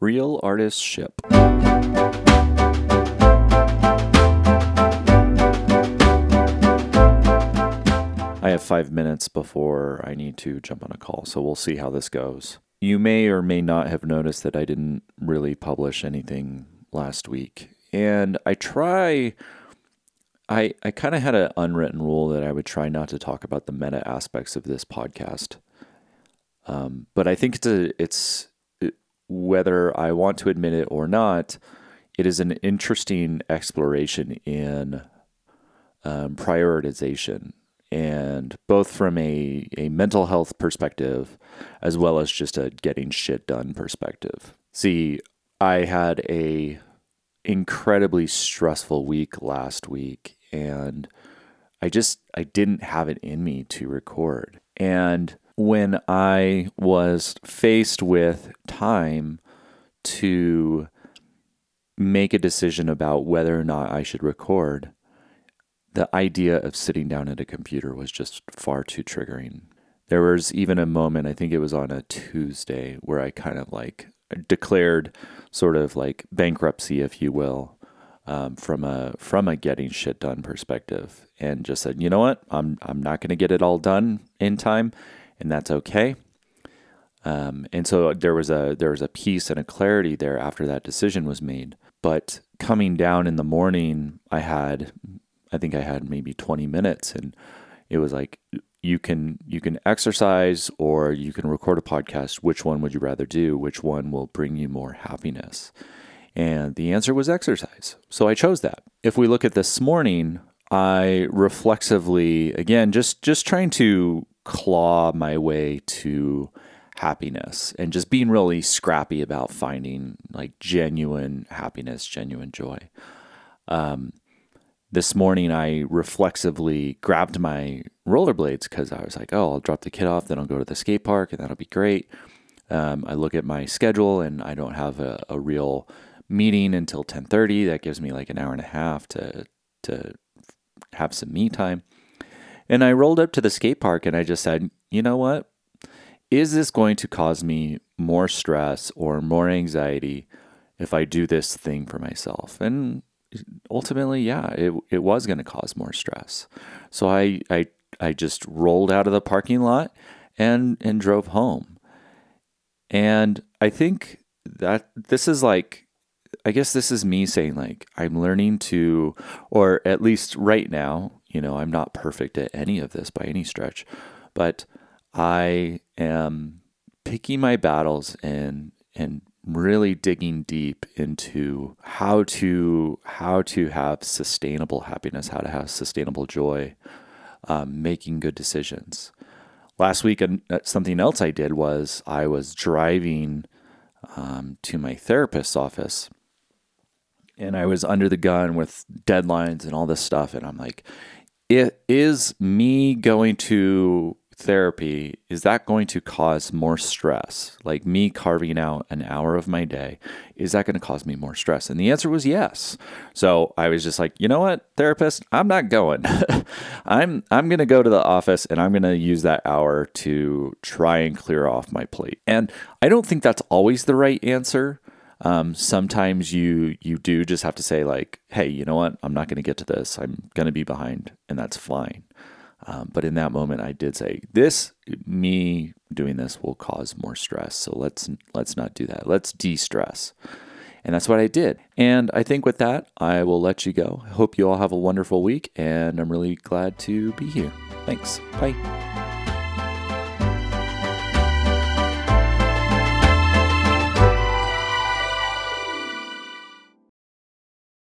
Real Artists Ship. I have five minutes before I need to jump on a call, so we'll see how this goes. You may or may not have noticed that I didn't really publish anything last week. And I try I I kind of had an unwritten rule that I would try not to talk about the meta aspects of this podcast. Um, but I think it's a, it's it, whether I want to admit it or not, it is an interesting exploration in um, prioritization and both from a, a mental health perspective as well as just a getting shit done perspective. See, I had a incredibly stressful week last week and I just I didn't have it in me to record. And when I was faced with time to make a decision about whether or not I should record, the idea of sitting down at a computer was just far too triggering. There was even a moment, I think it was on a Tuesday, where I kind of like declared sort of like bankruptcy, if you will, um, from a from a getting shit done perspective, and just said, you know what, I'm I'm not going to get it all done in time, and that's okay. Um, and so there was a there was a peace and a clarity there after that decision was made. But coming down in the morning, I had I think I had maybe 20 minutes and it was like you can you can exercise or you can record a podcast. Which one would you rather do? Which one will bring you more happiness? And the answer was exercise. So i chose that. If we look at this morning i reflexively again just just trying to claw my way to happiness and just being really scrappy about finding like genuine happiness genuine joy um, this morning I reflexively grabbed my rollerblades because I was like, oh, I'll drop the kid off, then I'll go to the skate park, and that'll be great. Um, I look at my schedule, and I don't have a, a real meeting until 10:30. That gives me like an hour and a half to to have some me time. And I rolled up to the skate park, and I just said, you know what? Is this going to cause me more stress or more anxiety if I do this thing for myself? And ultimately, yeah, it it was going to cause more stress. So I I I just rolled out of the parking lot and and drove home. And I think that this is like I guess this is me saying like I'm learning to or at least right now, you know, I'm not perfect at any of this by any stretch, but I am picking my battles and and really digging deep into how to how to have sustainable happiness, how to have sustainable joy, um, making good decisions. Last week, uh, something else I did was I was driving um, to my therapist's office, and I was under the gun with deadlines and all this stuff, and I'm like, it is me going to therapy, is that going to cause more stress? Like me carving out an hour of my day, is that going to cause me more stress? And the answer was yes. So I was just like, you know what, therapist, I'm not going. I'm I'm going to go to the office and I'm going to use that hour to try and clear off my plate. And I don't think that's always the right answer. Um, sometimes you you do just have to say like, hey, you know what, I'm not going to get to this. I'm going to be behind, and that's fine. Um, but in that moment, I did say, "This, me doing this, will cause more stress. So let's let's not do that. Let's de-stress." And that's what I did. And I think with that, I will let you go. I hope you all have a wonderful week, and I'm really glad to be here. Thanks. Bye.